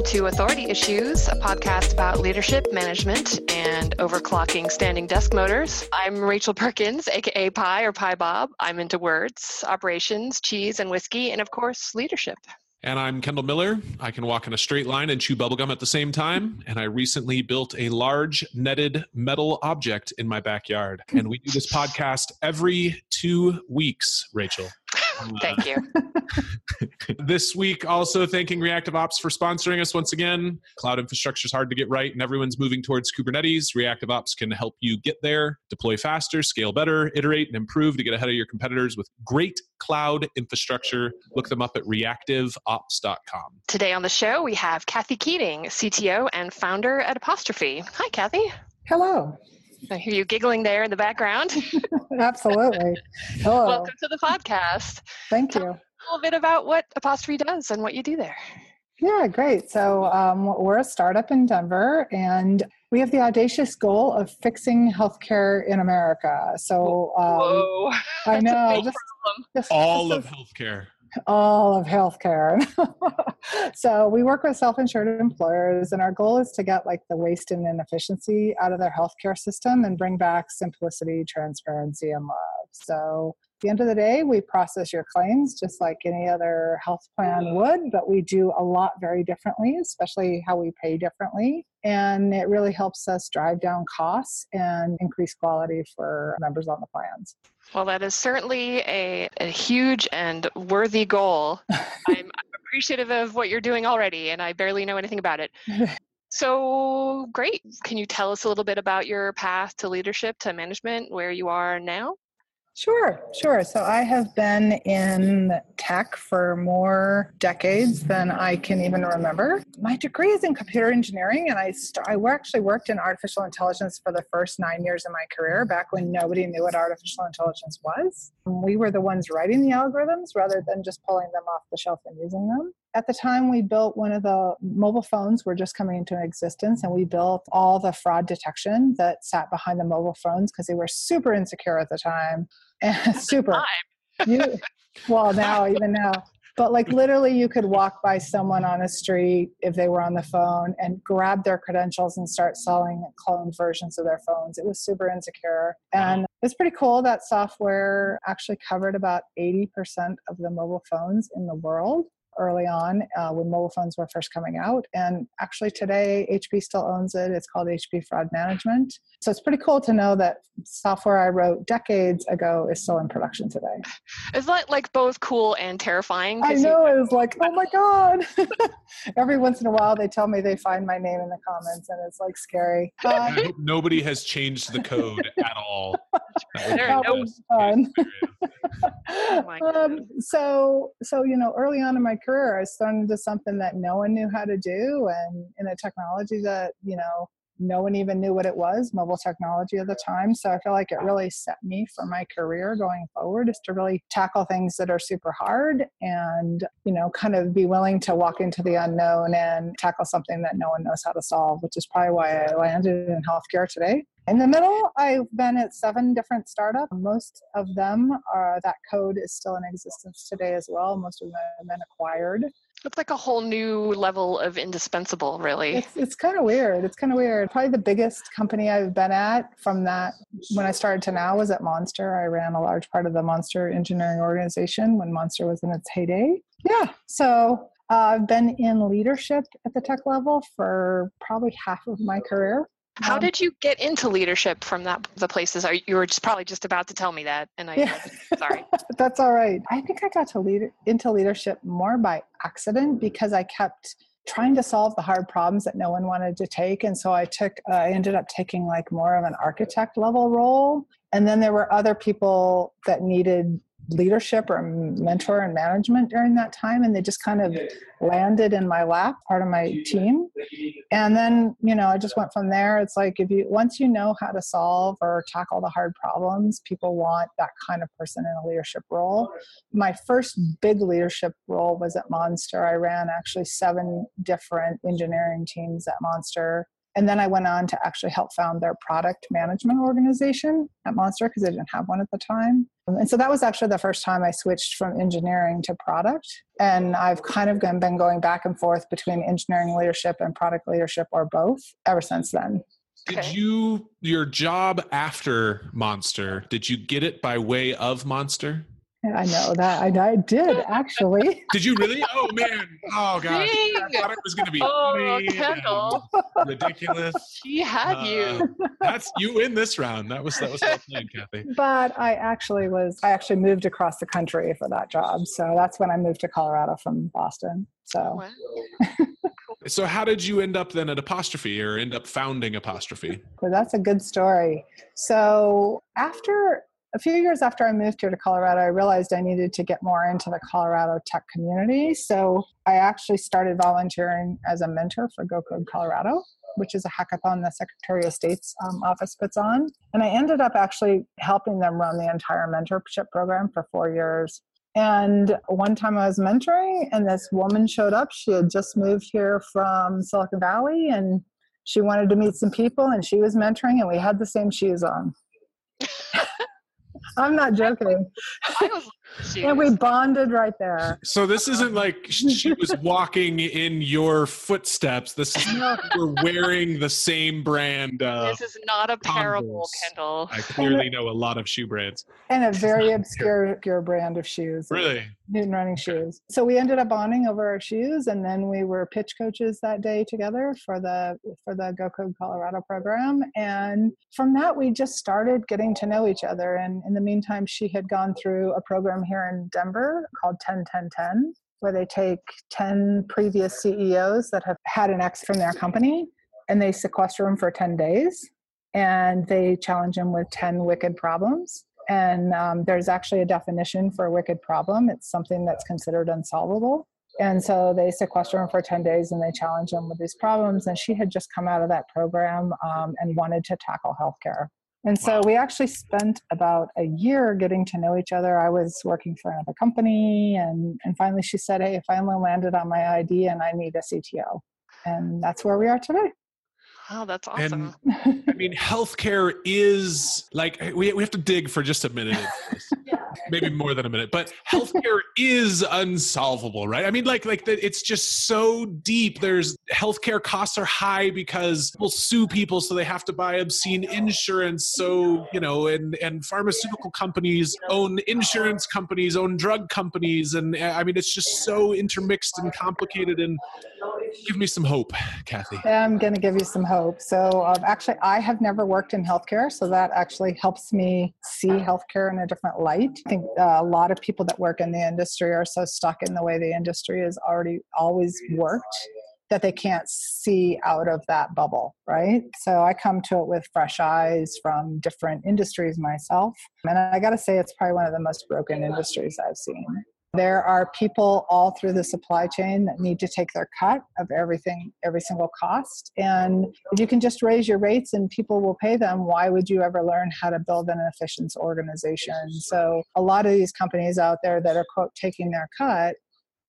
Welcome to Authority Issues, a podcast about leadership, management, and overclocking standing desk motors. I'm Rachel Perkins, aka Pi or Pi Bob. I'm into words, operations, cheese and whiskey, and of course, leadership. And I'm Kendall Miller. I can walk in a straight line and chew bubblegum at the same time. And I recently built a large netted metal object in my backyard. And we do this podcast every two weeks, Rachel. Thank you. this week, also thanking Reactive Ops for sponsoring us once again. Cloud infrastructure is hard to get right, and everyone's moving towards Kubernetes. Reactive Ops can help you get there, deploy faster, scale better, iterate, and improve to get ahead of your competitors with great cloud infrastructure. Look them up at reactiveops.com. Today on the show, we have Kathy Keating, CTO and founder at Apostrophe. Hi, Kathy. Hello. I hear you giggling there in the background. Absolutely. Hello. Welcome to the podcast. Thank Tell you. A little bit about what Apostrophe does and what you do there. Yeah, great. So um, we're a startup in Denver, and we have the audacious goal of fixing healthcare in America. So um, Whoa. I know just, just- All just of healthcare. All of healthcare. so we work with self-insured employers, and our goal is to get like the waste and inefficiency out of their healthcare system and bring back simplicity, transparency, and love. So the end of the day, we process your claims just like any other health plan would, but we do a lot very differently, especially how we pay differently. And it really helps us drive down costs and increase quality for members on the plans. Well, that is certainly a, a huge and worthy goal. I'm, I'm appreciative of what you're doing already, and I barely know anything about it. So, great. Can you tell us a little bit about your path to leadership, to management, where you are now? Sure, sure. So I have been in tech for more decades than I can even remember. My degree is in computer engineering, and I st- I actually worked in artificial intelligence for the first nine years of my career, back when nobody knew what artificial intelligence was. We were the ones writing the algorithms rather than just pulling them off the shelf and using them. At the time, we built one of the mobile phones were just coming into existence, and we built all the fraud detection that sat behind the mobile phones because they were super insecure at the time. And super. Time. You, well, now, even now. But like literally, you could walk by someone on a street if they were on the phone and grab their credentials and start selling cloned versions of their phones. It was super insecure. And it's pretty cool that software actually covered about 80% of the mobile phones in the world early on uh, when mobile phones were first coming out. And actually, today, HP still owns it. It's called HP Fraud Management. So it's pretty cool to know that software I wrote decades ago is still in production today. Is that like both cool and terrifying? I know it was like, oh my God. Every once in a while, they tell me they find my name in the comments, and it's like scary. I hope nobody has changed the code at all. That There are that no- the was fun. Oh um, so, so you know, early on in my career, I started into something that no one knew how to do, and in a technology that you know no one even knew what it was, mobile technology at the time. So I feel like it really set me for my career going forward is to really tackle things that are super hard and, you know, kind of be willing to walk into the unknown and tackle something that no one knows how to solve, which is probably why I landed in healthcare today. In the middle, I've been at seven different startups. Most of them are that code is still in existence today as well. Most of them have been acquired. It's like a whole new level of indispensable, really. It's, it's kind of weird. It's kind of weird. Probably the biggest company I've been at from that when I started to now was at Monster. I ran a large part of the Monster engineering organization when Monster was in its heyday. Yeah. So uh, I've been in leadership at the tech level for probably half of my career. How Um, did you get into leadership from that the places? Are you were just probably just about to tell me that, and I Yeah. sorry. That's all right. I think I got to lead into leadership more by accident because I kept trying to solve the hard problems that no one wanted to take and so I took uh, I ended up taking like more of an architect level role and then there were other people that needed leadership or mentor and management during that time and they just kind of landed in my lap part of my team. And then you know i just went from there. It's like if you once you know how to solve or tackle the hard problems people want that kind of person in a leadership role. My first big leadership role was at monster. I ran actually seven different engineering teams at monster And then I went on to actually help found their product management organization at Monster because they didn't have one at the time. And so that was actually the first time I switched from engineering to product. And I've kind of been going back and forth between engineering leadership and product leadership or both ever since then. Did okay. you, your job after Monster, did you get it by way of Monster? I know that I, I did actually. did you really? Oh man! Oh gosh! I thought it was going to be oh, Kendall. ridiculous. He had uh, you. That's you in this round. That was that was well played, Kathy. But I actually was. I actually moved across the country for that job. So that's when I moved to Colorado from Boston. So. Wow. so how did you end up then at Apostrophe, or end up founding Apostrophe? Well, that's a good story. So after a few years after I moved here to Colorado, I realized I needed to get more into the Colorado tech community. So I actually started volunteering as a mentor for GoCode Colorado, which is a hackathon the Secretary of State's um, office puts on. And I ended up actually helping them run the entire mentorship program for four years. And one time I was mentoring, and this woman showed up. She had just moved here from Silicon Valley, and she wanted to meet some people, and she was mentoring, and we had the same shoes on. I'm not joking. and we bonded right there. So this isn't like she was walking in your footsteps. This is no. we're wearing the same brand. Uh, this is not a parable, Kendall. I clearly know a lot of shoe brands. And a very obscure, obscure brand of shoes. Really? Newton running shoes. So we ended up bonding over our shoes, and then we were pitch coaches that day together for the for the Go Code Colorado program. And from that, we just started getting to know each other. And in the meantime, she had gone through a program here in Denver called 10 10 10, where they take 10 previous CEOs that have had an exit from their company and they sequester them for 10 days and they challenge them with 10 wicked problems and um, there's actually a definition for a wicked problem. It's something that's considered unsolvable. And so they sequester him for 10 days and they challenge him with these problems. And she had just come out of that program um, and wanted to tackle healthcare. And so wow. we actually spent about a year getting to know each other. I was working for another company, and, and finally she said, Hey, I finally landed on my ID and I need a CTO. And that's where we are today. Oh, that's awesome. And, I mean, healthcare is like eh, we, we have to dig for just a minute. Maybe more than a minute, but healthcare is unsolvable, right? I mean, like, like the, it's just so deep. There's healthcare costs are high because people sue people, so they have to buy obscene insurance. So you know, and and pharmaceutical companies own insurance companies, own drug companies, and eh, I mean, it's just so intermixed and complicated. And give me some hope, Kathy. I'm going to give you some hope. So, um, actually, I have never worked in healthcare, so that actually helps me see healthcare in a different light. I think uh, a lot of people that work in the industry are so stuck in the way the industry has already always worked that they can't see out of that bubble, right? So I come to it with fresh eyes from different industries myself. And I got to say, it's probably one of the most broken industries I've seen. There are people all through the supply chain that need to take their cut of everything, every single cost. And if you can just raise your rates and people will pay them, why would you ever learn how to build an efficient organization? So a lot of these companies out there that are quote taking their cut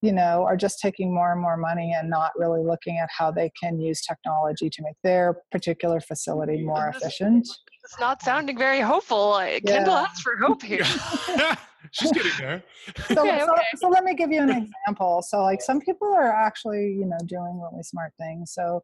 you know, are just taking more and more money and not really looking at how they can use technology to make their particular facility more efficient. It's not sounding very hopeful. Yeah. Kendall asks for hope here. She's getting there. so, okay, so, okay. so let me give you an example. So, like, some people are actually, you know, doing really smart things. So,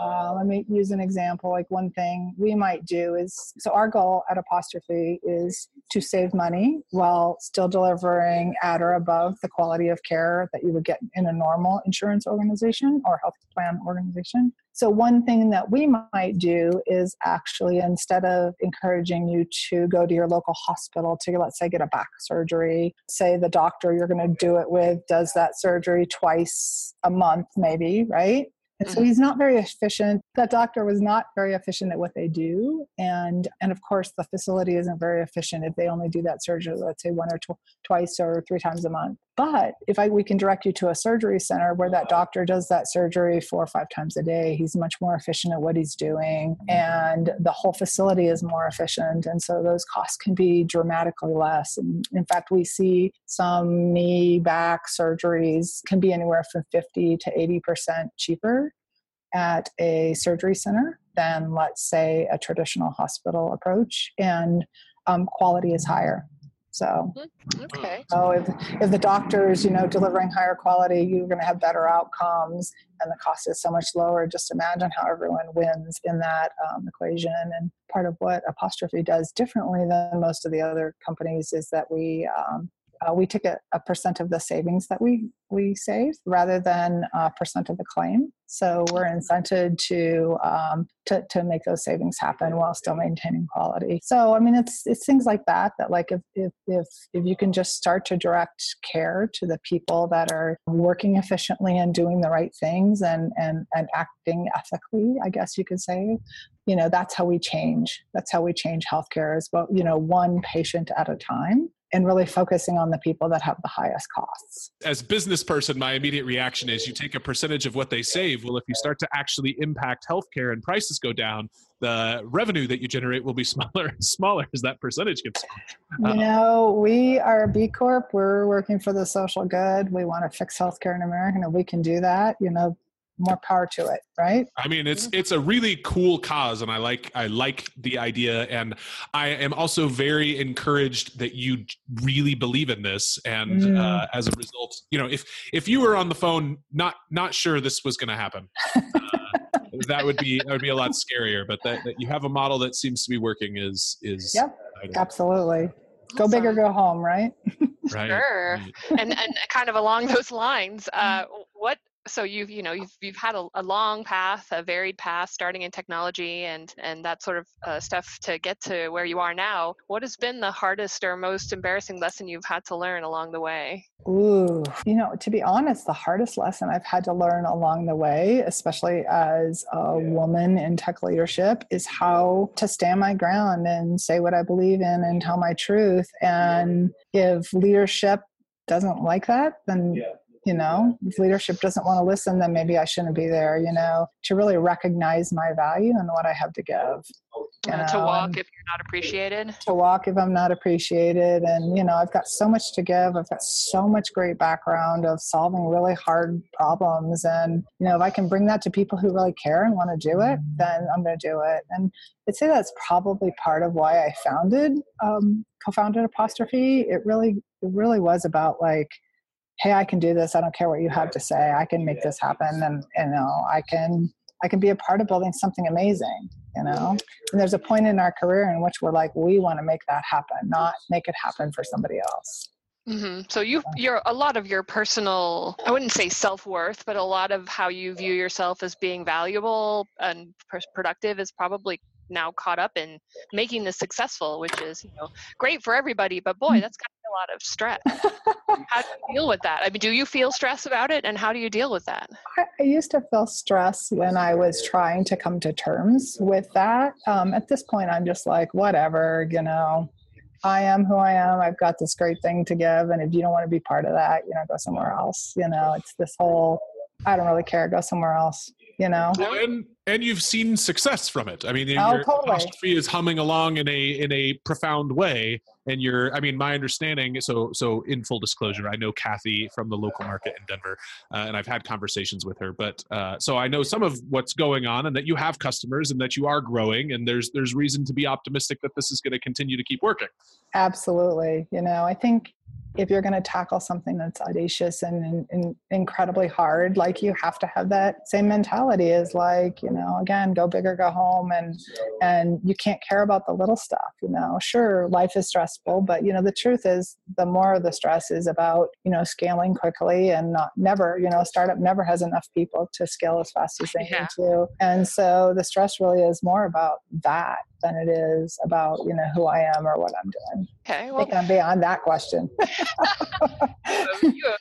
uh, let me use an example. Like one thing we might do is so our goal at Apostrophe is to save money while still delivering at or above the quality of care that you would get in a normal insurance organization or health plan organization. So, one thing that we might do is actually instead of encouraging you to go to your local hospital to, let's say, get a back surgery, say the doctor you're going to do it with does that surgery twice a month, maybe, right? And so mm-hmm. he's not very efficient. That doctor was not very efficient at what they do. And, and of course, the facility isn't very efficient if they only do that surgery, let's say one or tw- twice or three times a month. But if I, we can direct you to a surgery center where that doctor does that surgery four or five times a day, he's much more efficient at what he's doing. And the whole facility is more efficient. And so those costs can be dramatically less. And in fact, we see some knee, back surgeries can be anywhere from 50 to 80% cheaper at a surgery center than, let's say, a traditional hospital approach, and um, quality is higher. So, mm-hmm. okay. So if, if the doctor's, you know, delivering higher quality, you're going to have better outcomes, and the cost is so much lower. Just imagine how everyone wins in that um, equation. And part of what Apostrophe does differently than most of the other companies is that we um, uh, we take a, a, percent of the savings that we we save rather than a percent of the claim. So we're incented to um, to to make those savings happen while still maintaining quality. So I mean, it's it's things like that that like if if if if you can just start to direct care to the people that are working efficiently and doing the right things and and and acting ethically, I guess you could say. You know, that's how we change. That's how we change healthcare is, but you know, one patient at a time and really focusing on the people that have the highest costs. As business person, my immediate reaction is you take a percentage of what they save. Well, if you start to actually impact healthcare and prices go down, the revenue that you generate will be smaller and smaller as that percentage gets smaller. You uh, know, we are a B Corp. We're working for the social good. We want to fix healthcare in America, and we can do that. You know, more power to it right? I mean it's it's a really cool cause and i like i like the idea and i am also very encouraged that you really believe in this and mm. uh, as a result you know if if you were on the phone not not sure this was going to happen. Uh, that would be that would be a lot scarier but that, that you have a model that seems to be working is is yep absolutely. Go awesome. big or go home right? Right sure. and and kind of along those lines uh, what so you've you know you've you've had a, a, long path a varied path starting in technology and and that sort of uh, stuff to get to where you are now. What has been the hardest or most embarrassing lesson you've had to learn along the way? Ooh you know to be honest the hardest lesson i've had to learn along the way especially as a woman in tech leadership is how to stand my ground and say what i believe in and tell my truth and if leadership doesn't like that then yeah you know if leadership doesn't want to listen then maybe i shouldn't be there you know to really recognize my value and what i have to give uh, to walk if you're not appreciated? To walk if i'm not appreciated and you know i've got so much to give i've got so much great background of solving really hard problems and you know if i can bring that to people who really care and want to do it then i'm going to do it and i'd say that's probably part of why i founded um, co-founded apostrophe. It really it really was about like hey i can do this. I don't care what you have to say. I can make this happen. And you know i can i can be a part of building something amazing you know? And there's a point in our career in which we're like we want to make that happen not make it happen for somebody else. Mm-hmm. So you, you're a lot of your personal, I wouldn't say self-worth, but a lot of how you view yourself as being valuable and productive is probably now caught up in making this successful, which is you know great for everybody. But boy, mm. that's got lot of stress. how do you deal with that? I mean, do you feel stress about it, and how do you deal with that? I, I used to feel stress when I was trying to come to terms with that. Um, at this point, I'm just like, whatever, you know. I am who I am. I've got this great thing to give, and if you don't want to be part of that, you know, go somewhere else. You know, it's this whole I don't really care. Go somewhere else you know? And and you've seen success from it. I mean oh, your totally. apostrophe is humming along in a in a profound way and you're i mean my understanding so so in full disclosure i know kathy from the local market in denver uh, and i've had conversations with her but uh, so i know some of what's going on and that you have customers and that you are growing and there's there's reason to be optimistic that this is going to continue to keep working. Absolutely. You know i think if you're going to tackle something that's audacious and, and, incredibly hard like you have to have that same mentality is like you know again go big or go home and and you can't care about the little stuff you know sure life is stressful but you know the truth is the more of the stress is about you know scaling quickly and not never you know a startup never has enough people to scale as fast as they yeah. need to and so the stress really is more about that than it is about you know who I am or what I'm doing. Okay, well, I think I'm beyond that question. you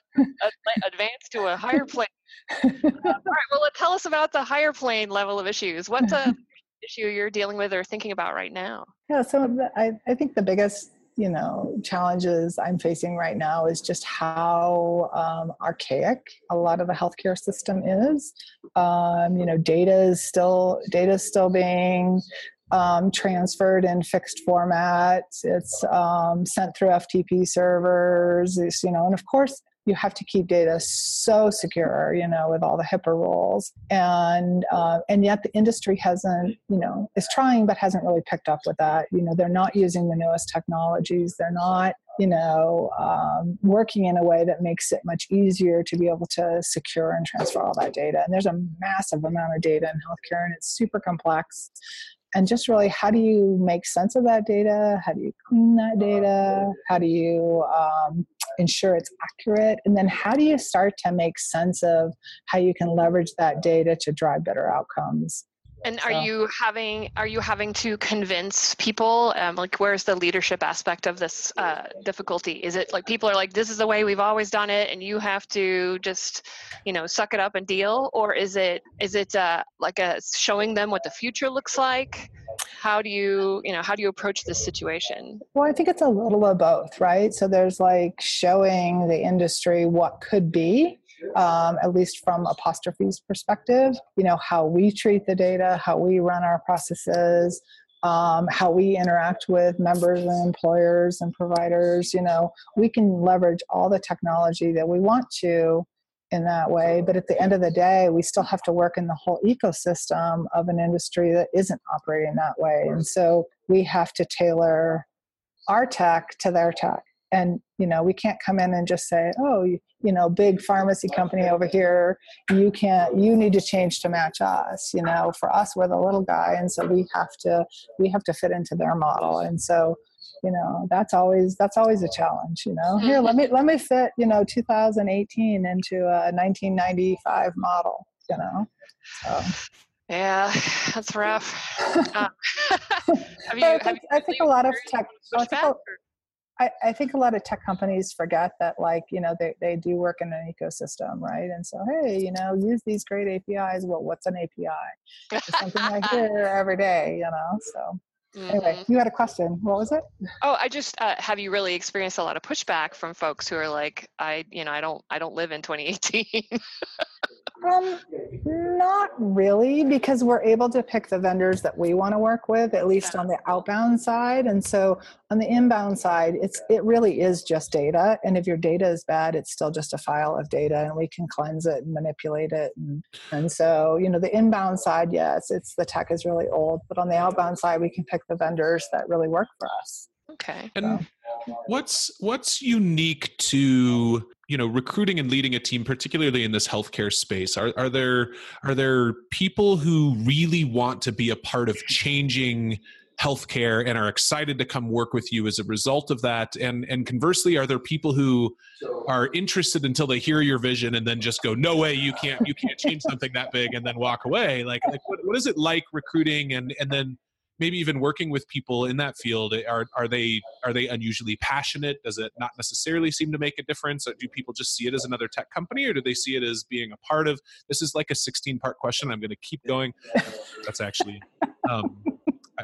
advance to a higher plane. Uh, all right, well, tell us about the higher plane level of issues. What's a issue you're dealing with or thinking about right now? Yeah, so I, I think the biggest you know challenges i'm facing right now is just how um, archaic a lot of the healthcare system is um, you know data is still data is still being um, transferred in fixed formats. It's um, sent through FTP servers. It's, you know, and of course, you have to keep data so secure, you know, with all the HIPAA rules, and uh, and yet the industry hasn't, you know, is trying but hasn't really picked up with that. You know, they're not using the newest technologies. They're not you know, um, working in a way that makes it much easier to be able to secure and transfer all that data. And there's a massive amount of data in healthcare, and it's super complex. And just really, how do you make sense of that data? How do you clean that data? How do you um, ensure it's accurate? And then, how do you start to make sense of how you can leverage that data to drive better outcomes? And are so. you having are you having to convince people? Um, like, where's the leadership aspect of this uh, difficulty? Is it like people are like, this is the way we've always done it, and you have to just, you know, suck it up and deal, or is it is it uh, like a showing them what the future looks like? How do you you know how do you approach this situation? Well, I think it's a little of both, right? So there's like showing the industry what could be um, at least from apostrophe's perspective, you know, how we treat the data, how we run our processes, um, how we interact with members and employers and providers, you know, we can leverage all the technology that we want to in that way. But at the end of the day, we still have to work in the whole ecosystem of an industry that isn't operating that way. And so we have to tailor our tech to their tech and you know we can't come in and just say oh you, you know big pharmacy company over here you can't you need to change to match us you know? For us we're the little guy and so we have to we have to fit into their model. And so you know that's always that's always a challenge you know? Here let me let me fit you know 2018 into a 1995 model you know? So. Yeah, that's rough. Uh, have you, I, think, I think a lot of tech. I think, a, I, I, think a lot of tech companies forget that like you know they, they do work in an ecosystem right? And so hey you know use these great apis well what's an api it's something i hear every day you know? So mm-hmm. anyway you had a question. What was it? Oh i just uh, have you really experienced a lot of pushback from folks who are like i you know i don't i don't live in 2018 Um, not really, because we're able to pick the vendors that we want to work with, at least on the outbound side. And so on the inbound side, it's it really is just data. And if your data is bad, it's still just a file of data, and we can cleanse it and manipulate it. And, and so, you know, the inbound side, yes, it's the tech is really old, but on the outbound side, we can pick the vendors that really work for us. Okay. And what's what's unique to you know recruiting and leading a team particularly in this healthcare space are, are there are there people who really want to be a part of changing healthcare and are excited to come work with you as a result of that? And and conversely are there people who are interested until they hear your vision and then just go no way you can't you can't change something that big and then walk away? Like like what, what is it like recruiting and and then maybe even working with people in that field eh, are are they are they unusually passionate? Does it not necessarily seem to make a difference? Do people just see it as another tech company or do they see it as being a part of this is like a 16 part question i'm going to keep going. That's actually um,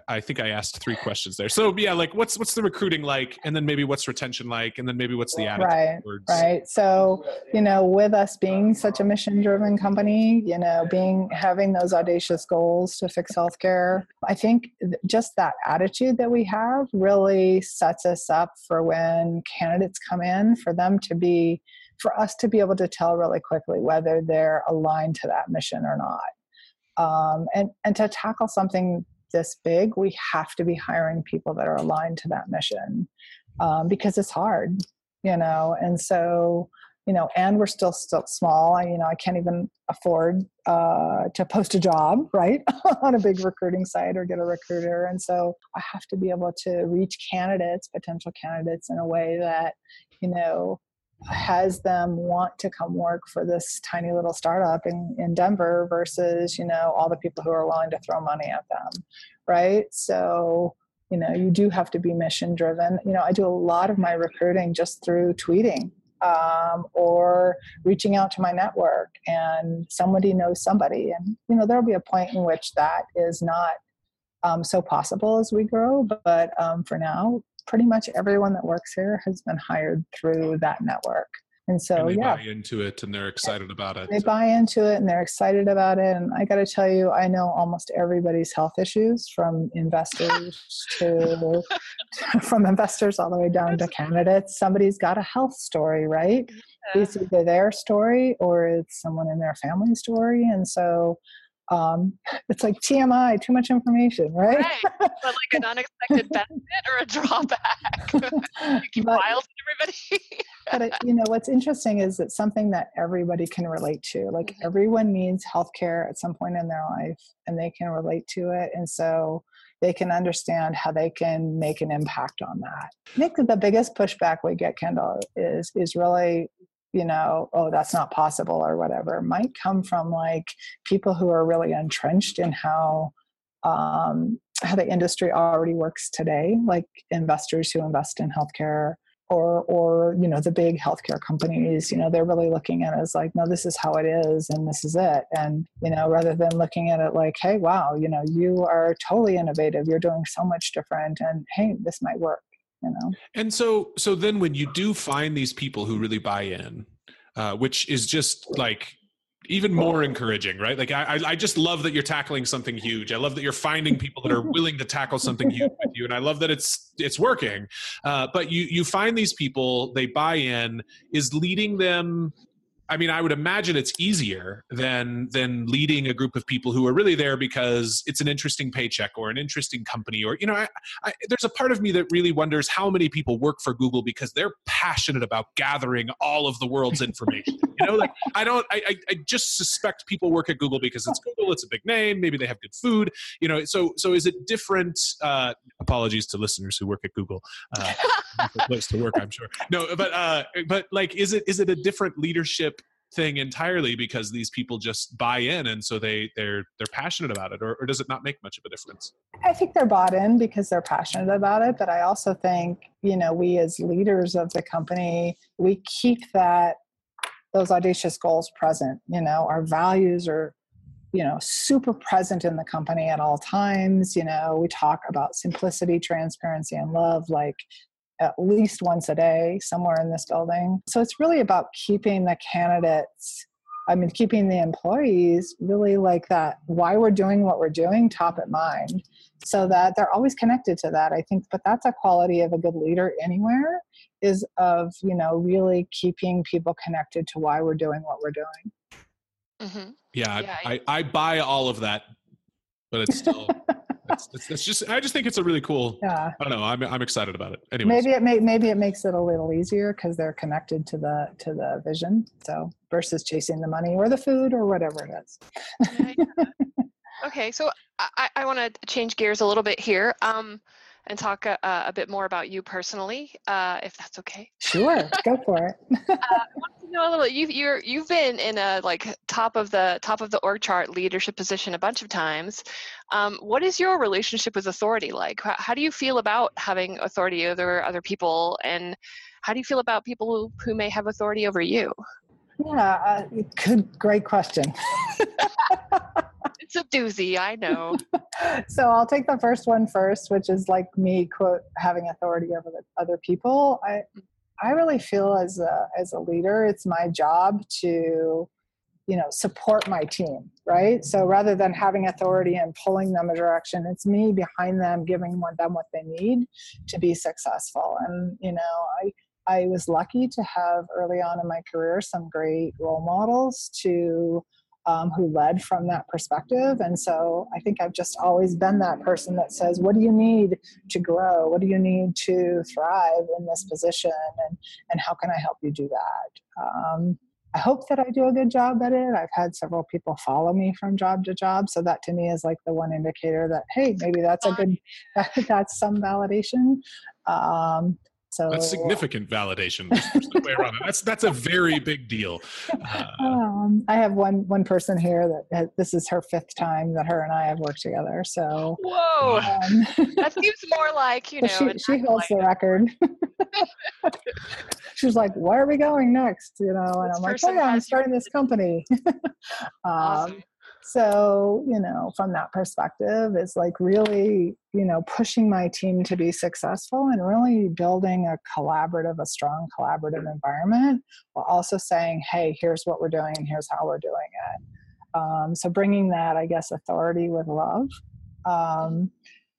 I, think I asked three questions there. So yeah, like what's what's the recruiting like, and then maybe what's retention like, and then maybe what's the attitude. Right, right. So you know, with us being such a mission-driven company, you know, being having those audacious goals to fix healthcare, I think just that attitude that we have really sets us up for when candidates come in for them to be for us to be able to tell really quickly whether they're aligned to that mission or not. Um, and and to tackle something this big, we have to be hiring people that are aligned to that mission um, because it's hard, you know. And so, you know, and we're still still small. I, you know, I can't even afford uh, to post a job, right, on a big recruiting site or get a recruiter. And so, I have to be able to reach candidates, potential candidates, in a way that, you know, has them want to come work for this tiny little startup in, in Denver versus, you know, all the people who are willing to throw money at them. Right. So, you know, you do have to be mission driven. You know, I do a lot of my recruiting just through tweeting um, or reaching out to my network and somebody knows somebody. And, you know, there'll be a point in which that is not um, so possible as we grow. But um, for now, pretty much everyone that works here has been hired through that network. And so, and they yeah, buy into it and they're excited about it. they buy into it and they're excited about it. And I got to tell you, I know almost everybody's health issues from investors to from investors all the way down to candidates. Somebody's got a health story, right? It's either their story or it's someone in their family story. And so um, it's like TMI, too much information, right? Right. But like an unexpected benefit or a drawback. you keep But- wild everybody. but it, you know what's interesting is it's something that everybody can relate to like Mhm. everyone needs healthcare at some point in their life and they can relate to it and so they can understand how they can make an impact on that i think that the biggest pushback we get kendall is is really you know oh that's not possible or whatever might come from like people who are really entrenched in how um, how the industry already works today like investors who invest in healthcare or or you know the big healthcare companies you know they're really looking at it as like no this is how it is and this is it and you know rather than looking at it like hey wow you know you are totally innovative you're doing so much different and hey this might work know And so, so then when you do find these people who really buy in, uh, which is just like even more encouraging, right? Like I, I- I just love that you're tackling something huge. I love that you're finding people that are willing to tackle something huge with you, and I love that it's it's working. Uh, but you you find these people, they buy in. Is leading them I mean, I would imagine it's easier than than leading a group of people who are really there because it's an interesting paycheck or an interesting company, or you know, I, I, there's a part of me that really wonders how many people work for Google because they're passionate about gathering all of the world's information. you know, like I don't, I, I, just suspect people work at Google because it's Google, it's a big name, maybe they have good food. You know, so so is it different? Uh, apologies to listeners who work at Google. Uh, place to work, I'm sure. No, but uh, but like, is it is it a different leadership thing entirely because these people just buy in and so they they're they're passionate about it, or, or does it not make much of a difference? I think they're bought in because they're passionate about it, but I also think, you know, we as leaders of the company, we keep that those audacious goals present. You know, our values are, you know, super present in the company at all times. You know, we talk about simplicity, transparency, and love like at least once a day somewhere in this building. So it's really about keeping the candidates I mean, keeping the employees really like that, why we're doing what we're doing, top of mind, so that they're always connected to that. I think, but that's a quality of a good leader anywhere is of, you know, really keeping people connected to why we're doing what we're doing. hmm Yeah, Yeah, I, I, I buy all of that, but it's still it's, it's, it's just I just think it's a really cool. Yeah. I don't know. I'm I'm excited about it. Anyway. Maybe it may, maybe it makes it a little easier because they're connected to the to the vision. So versus chasing the money or the food or whatever it is. Yeah, yeah. okay, so I, I want to change gears a little bit here um, and talk a, a bit more about you personally, uh, if that's okay. Sure, go for it. I want to know a little. You've you're, you've been in a like top of the top of the org chart leadership position a bunch of times. Um, what is your relationship with authority like? How, how do you feel about having authority over other people, and how do you feel about people who, who may have authority over you? Yeah, uh, good, great question. It's a doozy, I know. so I'll take the first one first, which is like me quote having authority over the other people. I I really feel as a as a leader, it's my job to you know support my team right so rather than having authority and pulling them a direction it's me behind them giving them what they need to be successful and you know i i was lucky to have early on in my career some great role models to um, who led from that perspective. And so I think I've just always been that person that says, What do you need to grow? What do you need to thrive in this position? And, and how can I help you do that? Um, I hope that I do a good job at it. I've had several people follow me from job to job. So that to me is like the one indicator that, hey, maybe that's a good, that's some validation. Um, so that's significant validation. There's no way around it. That's that's a very big deal. Uh, um, I have one one person here that has, this is her fifth time that her and I have worked together. So Whoa, um, that seems more like you know. she she holds the record. She's like, "Where are we going next?" You know, and This I'm like, "Oh yeah, I'm starting this company." um, Awesome. So you know from that perspective is like really you know pushing my team to be successful and really building a collaborative a strong collaborative environment while also saying hey here's what we're doing and here's how we're doing it. Um, so bringing that i guess authority with love um,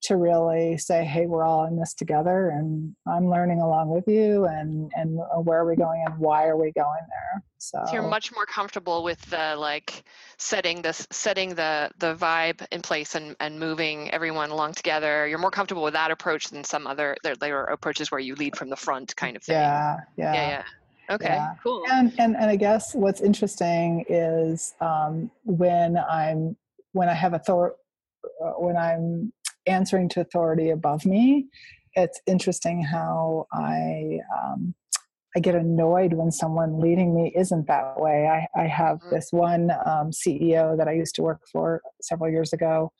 to really say, hey, we're all in this together and I'm learning along with you and, and where are we going and why are we going there? So, so you're much more comfortable with the like setting this setting the the vibe in place and, and moving everyone along together. You're more comfortable with that approach than some other there, there are approaches where you lead from the front kind of thing. Yeah, yeah. Yeah, yeah. Okay, yeah. cool. And, and and I guess what's interesting is um, when I'm when I have a uh, when I'm answering to authority above me, it's interesting how I um, I get annoyed when someone leading me isn't that way. I, I have mm-hmm. this one um, CEO that I used to work for several years ago.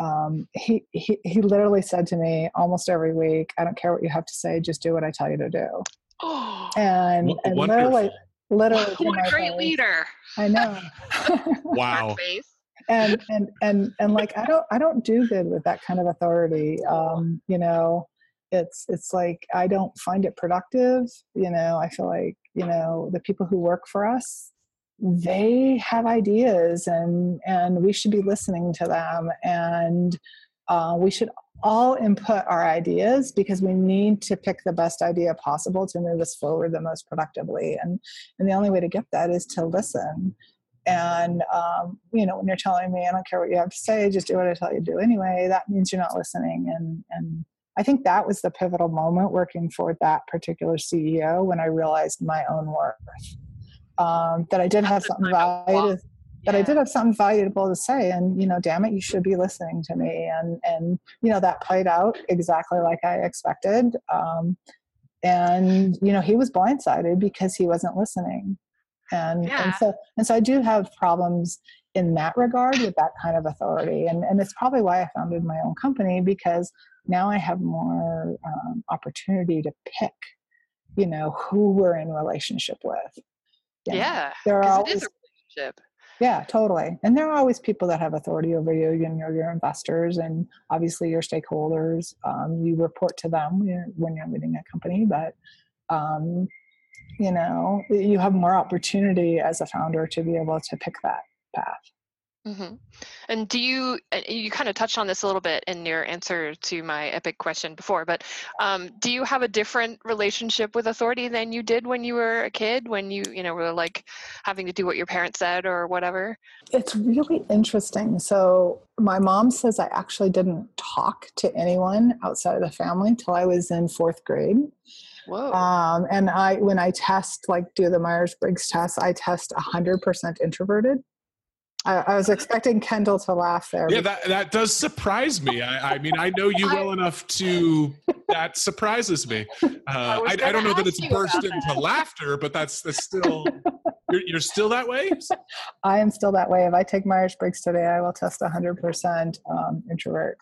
Um, he, he he literally said to me almost every week, "I don't care what you have to say, just do what I tell you to do." Oh, and and literally, literally, what a great leader! I know. wow and and and and like i don't i don't do good with that kind of authority um you know it's it's like i don't find it productive you know i feel like you know the people who work for us they have ideas and and we should be listening to them and uh, we should all input our ideas because we need to pick the best idea possible to move us forward the most productively. And and the only way to get that is to listen and um, you know when you're telling me i don't care what you have to say just do what i tell you to do anyway that means you're not listening and and i think that was the pivotal moment working for that particular ceo when i realized my own worth um, that i did have something valuable that I did have something valuable to say, and you know, damn it, you should be listening to me. And and you know that played out exactly like I expected. Um, and you know, he was blindsided because he wasn't listening and yeah. and so and so I do have problems in that regard with that kind of authority. And and it's probably why I founded my own company because now I have more um, opportunity to pick you know who we're in relationship with. You yeah there are always, it is a relationship. Yeah totally. And there are always people that have authority over you you know your investors and obviously your stakeholders. Um, you report to them when you're leading a company but um, you know you have more opportunity as a founder to be able to pick that path Mm-hmm. And do you, you kind of touched on this a little bit in your answer to my epic question before, but um, do you have a different relationship with authority than you did when you were a kid, when you, you know, were like having to do what your parents said or whatever? It's really interesting. So my mom says I actually didn't talk to anyone outside of the family till I was in fourth grade. Whoa. Um, and I, when I test, like do the Myers Briggs test, I test 100% introverted. I, I, was expecting Kendall to laugh there. Yeah, that, that does surprise me. I, I mean, I know you well enough to, that surprises me. Uh, I, I, don't know that it's burst into laughter, but that's, that's still, you're, you're still that way? I am still that way. If I take Myers Briggs today, I will test 100% um, introvert.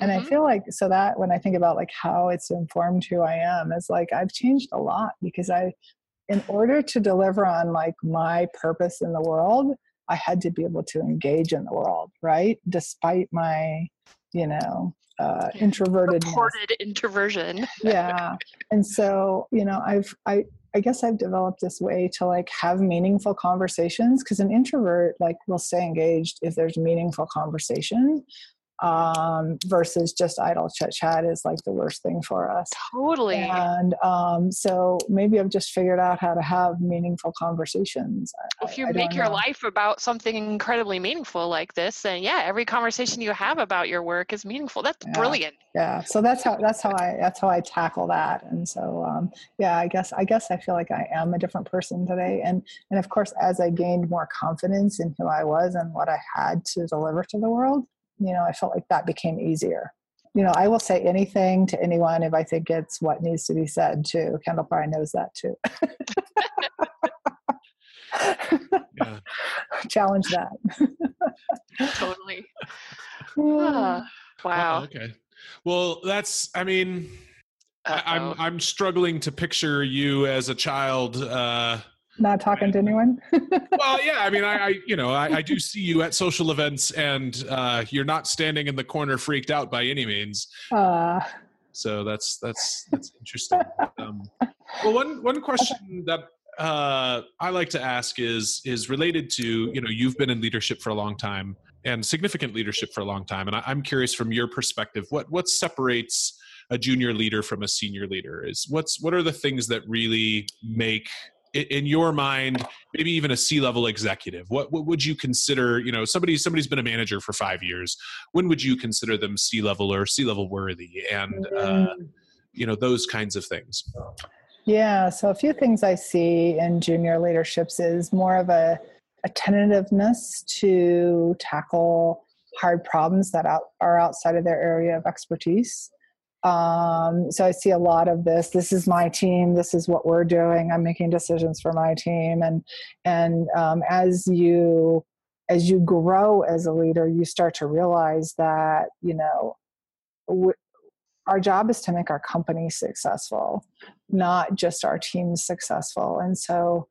And mm-hmm. I feel like, so that when I think about like how it's informed who I am, is like I've changed a lot because I, in order to deliver on like my purpose in the world, I had to be able to engage in the world, right? Despite my, you know, uh, introverted introversion. yeah, and so you know, I've I I guess I've developed this way to like have meaningful conversations because an introvert like will stay engaged if there's meaningful conversation um, versus just idle chit chat is like the worst thing for us. Totally. And um, so maybe I've just figured out how to have meaningful conversations. If you I, I make your life about something incredibly meaningful like this, then yeah, every conversation you have about your work is meaningful. That's yeah. brilliant. Yeah. So that's how that's how I that's how I tackle that. And so um, yeah, I guess I guess I feel like I am a different person today. And and of course, as I gained more confidence in who I was and what I had to deliver to the world, you know, I felt like that became easier. You know, I will say anything to anyone if I think it's what needs to be said too. Kendall probably knows that too. yeah. Challenge that. totally. Ah, wow. Oh, okay. Well, that's, I mean, Uh-oh. I'm I'm struggling to picture you as a child uh, not talking to anyone. well, yeah, I mean, I, I you know, I, I, do see you at social events, and uh, you're not standing in the corner freaked out by any means. Uh, so that's that's that's interesting. Um, well, one one question that uh, I like to ask is is related to you know you've been in leadership for a long time and significant leadership for a long time, and I, I'm curious from your perspective, what what separates a junior leader from a senior leader is what's what are the things that really make in your mind maybe even a c-level executive what, what would you consider you know somebody somebody's been a manager for five years when would you consider them c-level or c-level worthy? And uh, mm. you know those kinds of things. Yeah so a few things i see in junior leaderships is more of a, a tentativeness to tackle hard problems that out, are outside of their area of expertise um, so I see a lot of this. This is my team. This is what we're doing. I'm making decisions for my team. And and um, as you as you grow as a leader, you start to realize that you know w- our job is to make our company successful, not just our teams successful. And so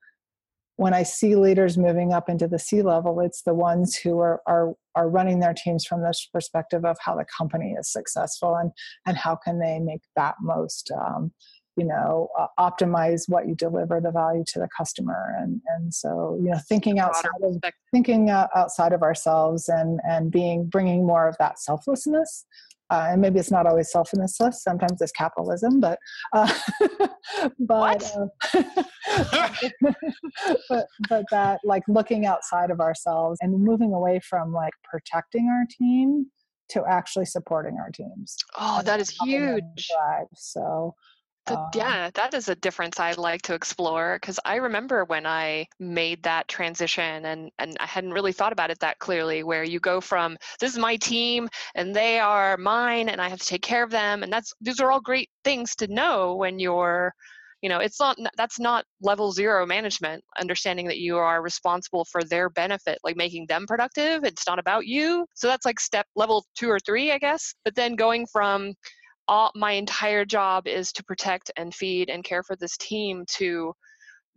when I see leaders moving up into the C level, it's the ones who are, are are running their teams from this perspective of how the company is successful and and how can they make that most um, you know uh, optimize what you deliver the value to the customer. And and so you know thinking outside of thinking uh, outside of ourselves and and being bringing more of that selflessness uh, and maybe it's not always selflessness sometimes it's capitalism but uh, but, uh, but but that like looking outside of ourselves and moving away from like protecting our team to actually supporting our teams. Oh that is huge. so the, um, yeah, that is a difference I'd like to explore because I remember when I made that transition and, and I hadn't really thought about it that clearly, where you go from this is my team and they are mine and I have to take care of them. And that's these are all great things to know when you're, you know, it's not that's not level zero management, understanding that you are responsible for their benefit, like making them productive. It's not about you. So that's like step level two or three, I guess. But then going from all my entire job is to protect and feed and care for this team to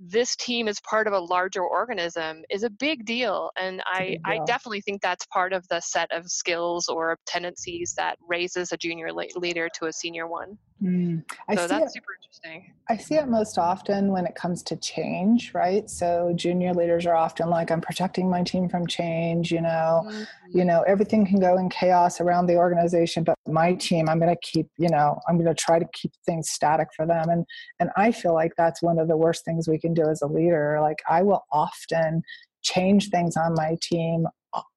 this team is part of a larger organism is a big deal and I, deal. I definitely think that's part of the set of skills or tendencies that raises a junior leader to a senior one mm. so that's it, super interesting i see it most often when it comes to change right so junior leaders are often like i'm protecting my team from change you know mm-hmm. you know everything can go in chaos around the organization but my team i'm going to keep you know i'm going to try to keep things static for them and and i feel like that's one of the worst things we can can do as a leader. Like I will often change things on my team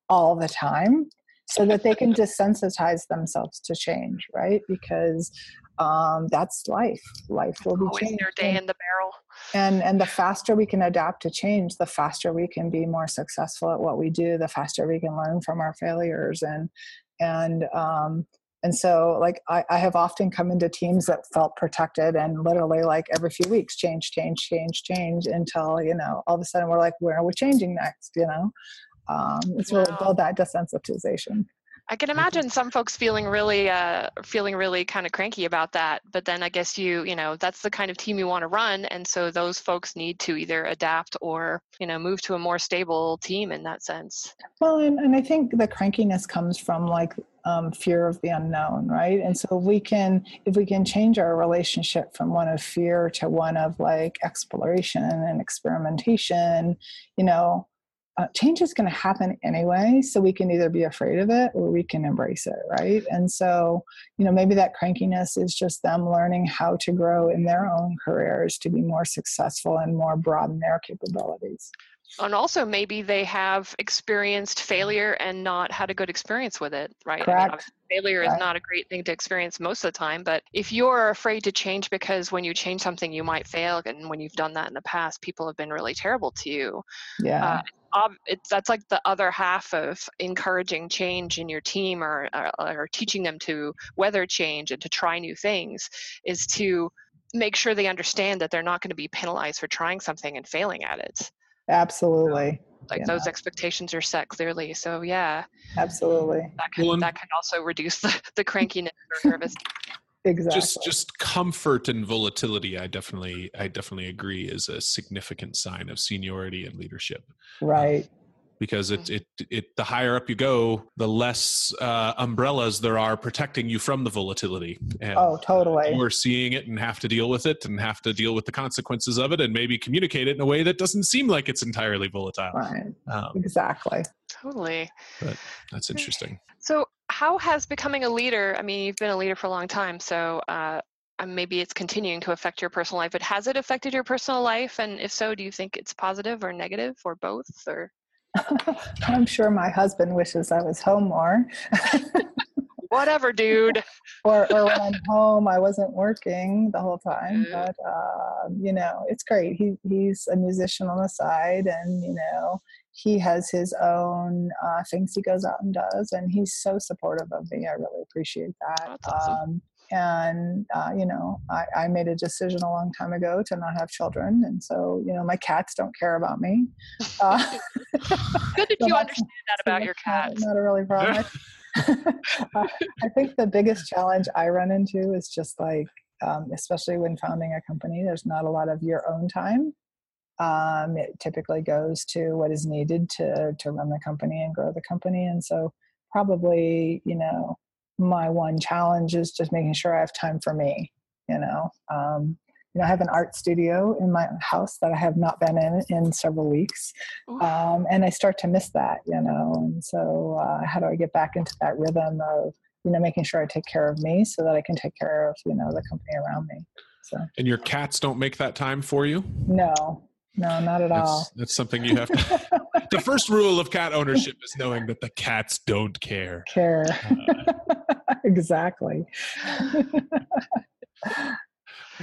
all the time so that they can desensitize themselves to change, right? Because um, that's life. Life will be Always your day in the barrel. And and the faster we can adapt to change, the faster we can be more successful at what we do. The faster we can learn from our failures and and um, and so like I, I, have often come into teams that felt protected and literally like every few weeks change change change change until you know all of a sudden we're like where are we changing next you know um, it's really build that desensitization I can imagine some folks feeling really, uh, feeling really kind of cranky about that. But then I guess you, you know, that's the kind of team you want to run, and so those folks need to either adapt or, you know, move to a more stable team in that sense. Well, and, and I think the crankiness comes from like um, fear of the unknown, right? And so we can, if we can change our relationship from one of fear to one of like exploration and experimentation, you know, uh, change is going to happen anyway so we can either be afraid of it or we can embrace it right? And so you know maybe that crankiness is just them learning how to grow in their own careers to be more successful and more broaden their capabilities and also maybe they have experienced failure and not had a good experience with it right. I mean, failure is not a great thing to experience most of the time but if you're afraid to change because when you change something you might fail and when you've done that in the past people have been really terrible to you. Yeah. uh, it's that's like the other half of encouraging change in your team or, or, or teaching them to weather change and to try new things is to make sure they understand that they're not going to be penalized for trying something and failing at it absolutely like those expectations are set clearly so yeah absolutely that can, well, that can also reduce the, the crankiness or nervous exactly. Just just comfort and volatility. I definitely I definitely agree is a significant sign of seniority and leadership. Um, right. Because it, it it the higher up you go, the less uh, umbrellas there are protecting you from the volatility. And Oh, totally. we're seeing it and have to deal with it and have to deal with the consequences of it and maybe communicate it in a way that doesn't seem like it's entirely volatile. Right. Um, Exactly. Totally. that's interesting. So, how has becoming a leader? I mean, you've been a leader for a long time, so uh, uh, maybe it's continuing to affect your personal life. But has it affected your personal life? And if so, do you think it's positive or negative or both? Or I'm sure my husband wishes I was home more. whatever, dude. or, or when I'm home, I wasn't working the whole time. Mm. But uh, you know, it's great. He he's a musician on the side, and you know, he has his own uh, things he goes out and does, and he's so supportive of me. I really appreciate that. Awesome. Um, and uh, you know, I, I made a decision a long time ago to not have children, and so you know, my cats don't care about me. Uh, Good that so you understand that about your cats. Not, not a really problem. Uh, I think the biggest challenge I run into is just like, um, especially when founding a company, there's not a lot of your own time. Um, it typically goes to what is needed to to run the company and grow the company, and so probably you know my one challenge is just making sure I have time for me. You know, um, you know, I have an art studio in my house that I have not been in in several weeks um, and I start to miss that, you know. And so, uh, how do I get back into that rhythm of, you know, making sure I take care of me so that I can take care of, you know, the company around me. So, And your cats don't make that time for you? no, no, not at all. That's, that's something you have to. the first rule of cat ownership is knowing that the cats don't care. care. Uh, exactly.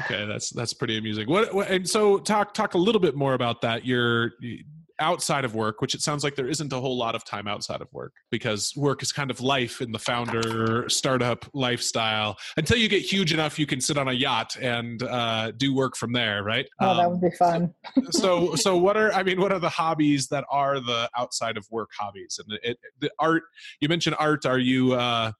Okay, that's that's pretty amusing. What, what and so talk talk a little bit more about that. You're outside of work, which it sounds like there isn't a whole lot of time outside of work because work is kind of life in the founder startup lifestyle. Until you get huge enough, you can sit on a yacht and uh, do work from there, right? oh, that Um, would be fun. so so what are I mean, what are the hobbies that are the outside of work hobbies? And it, the art you mentioned art. Are you uh,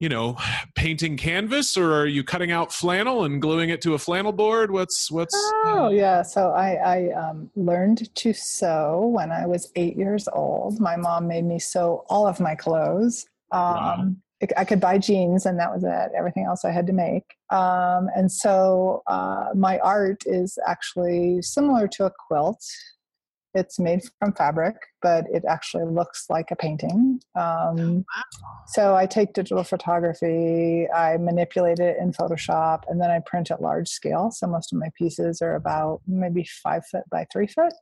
you know painting canvas or are you cutting out flannel and gluing it to a flannel board? What's what's Oh yeah, so I, I um, learned to sew when I was eight years old. My mom made me sew all of my clothes. Um, Wow. I- I could buy jeans, and that was it. Everything else I had to make. Um, and so uh, my art is actually similar to a quilt. It's made from fabric, but it actually looks like a painting. Um, so I take digital photography, I manipulate it in Photoshop, and then I print at large scale. So most of my pieces are about maybe five foot by three foot.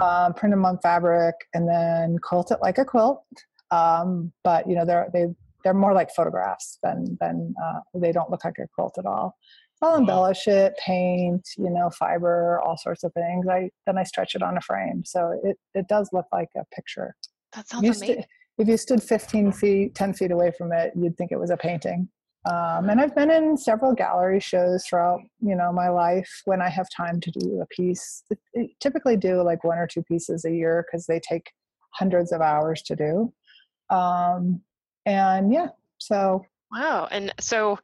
Um, print them on fabric, and then quilt it like a quilt. Um, but you know they're they they're more like photographs than than uh, they don't look like a quilt at all. I'll embellish it, paint, you know, fiber, all sorts of things. I then I stretch it on a frame, so it it does look like a picture. that sounds you, amazing. st- if you stood 15 feet, 10 feet away from it, you'd think it was a painting. Um, and I've been in several gallery shows throughout, you know, my life when I have time to do a piece. I typically do like one or two pieces a year because they take hundreds of hours to do. Um, and yeah, so Wow. And so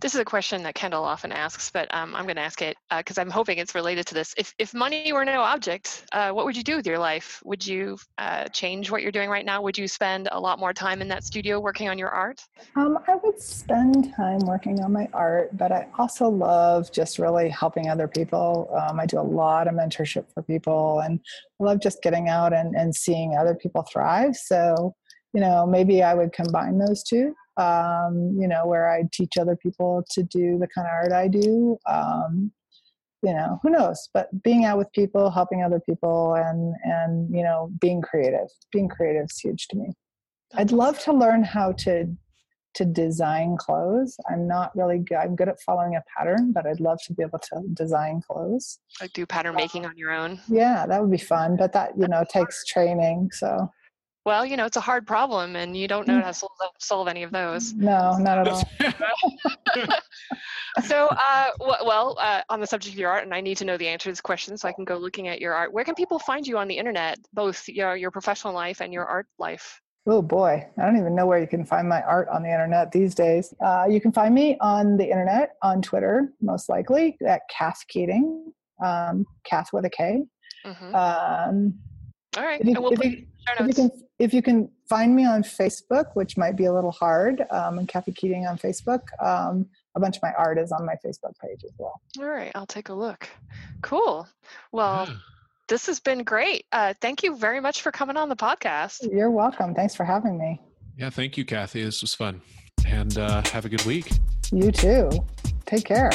this is a question that Kendall often asks, but um, I'm going to ask it because I'm hoping it's related to this. If, if money were no object, uh, what would you do with your life? Would you uh, change what you're doing right now? Would you spend a lot more time in that studio working on your art? Um, I would spend time working on my art, but I also love just really helping other people. Um, I do a lot of mentorship for people, and I love just getting out and, and seeing other people thrive. So, you know, maybe I would combine those two. Um, you know, where I teach other people to do the kind of art I do. Um, you know, who knows? But being out with people, helping other people, and and you know, being creative. Being creative is huge to me. I'd love to learn how to to design clothes. I'm not really good. I'm good at following a pattern, but I'd love to be able to design clothes. Like do pattern making on your own? Yeah, that would be fun, but that you know takes training. So Well, you know, it's a hard problem and you don't know how to solve, solve any of those. no, not at all. So, uh, w- well, uh, on the subject of your art, and I need to know the answer to this question so I can go looking at your art. Where can people find you on the internet, both your, your professional life and your art life? Oh boy, I don't even know where you can find my art on the internet these days. Uh, you can find me on the internet, on Twitter, most likely, at Kath Keating, um, Kath with a K. Mhm. Um, All right. if, you, and we'll if put you- it in if you can, if you can find me on Facebook, which might be a little hard, um, and Kathy Keating on Facebook, um, a bunch of my art is on my Facebook page as well. All right. I'll take a look. Cool. Well, Yeah. this has been great. Uh, thank you very much for coming on the podcast. You're welcome. Thanks for having me. Yeah, thank you, Kathy. This was fun. And uh, have a good week. You too. Take care.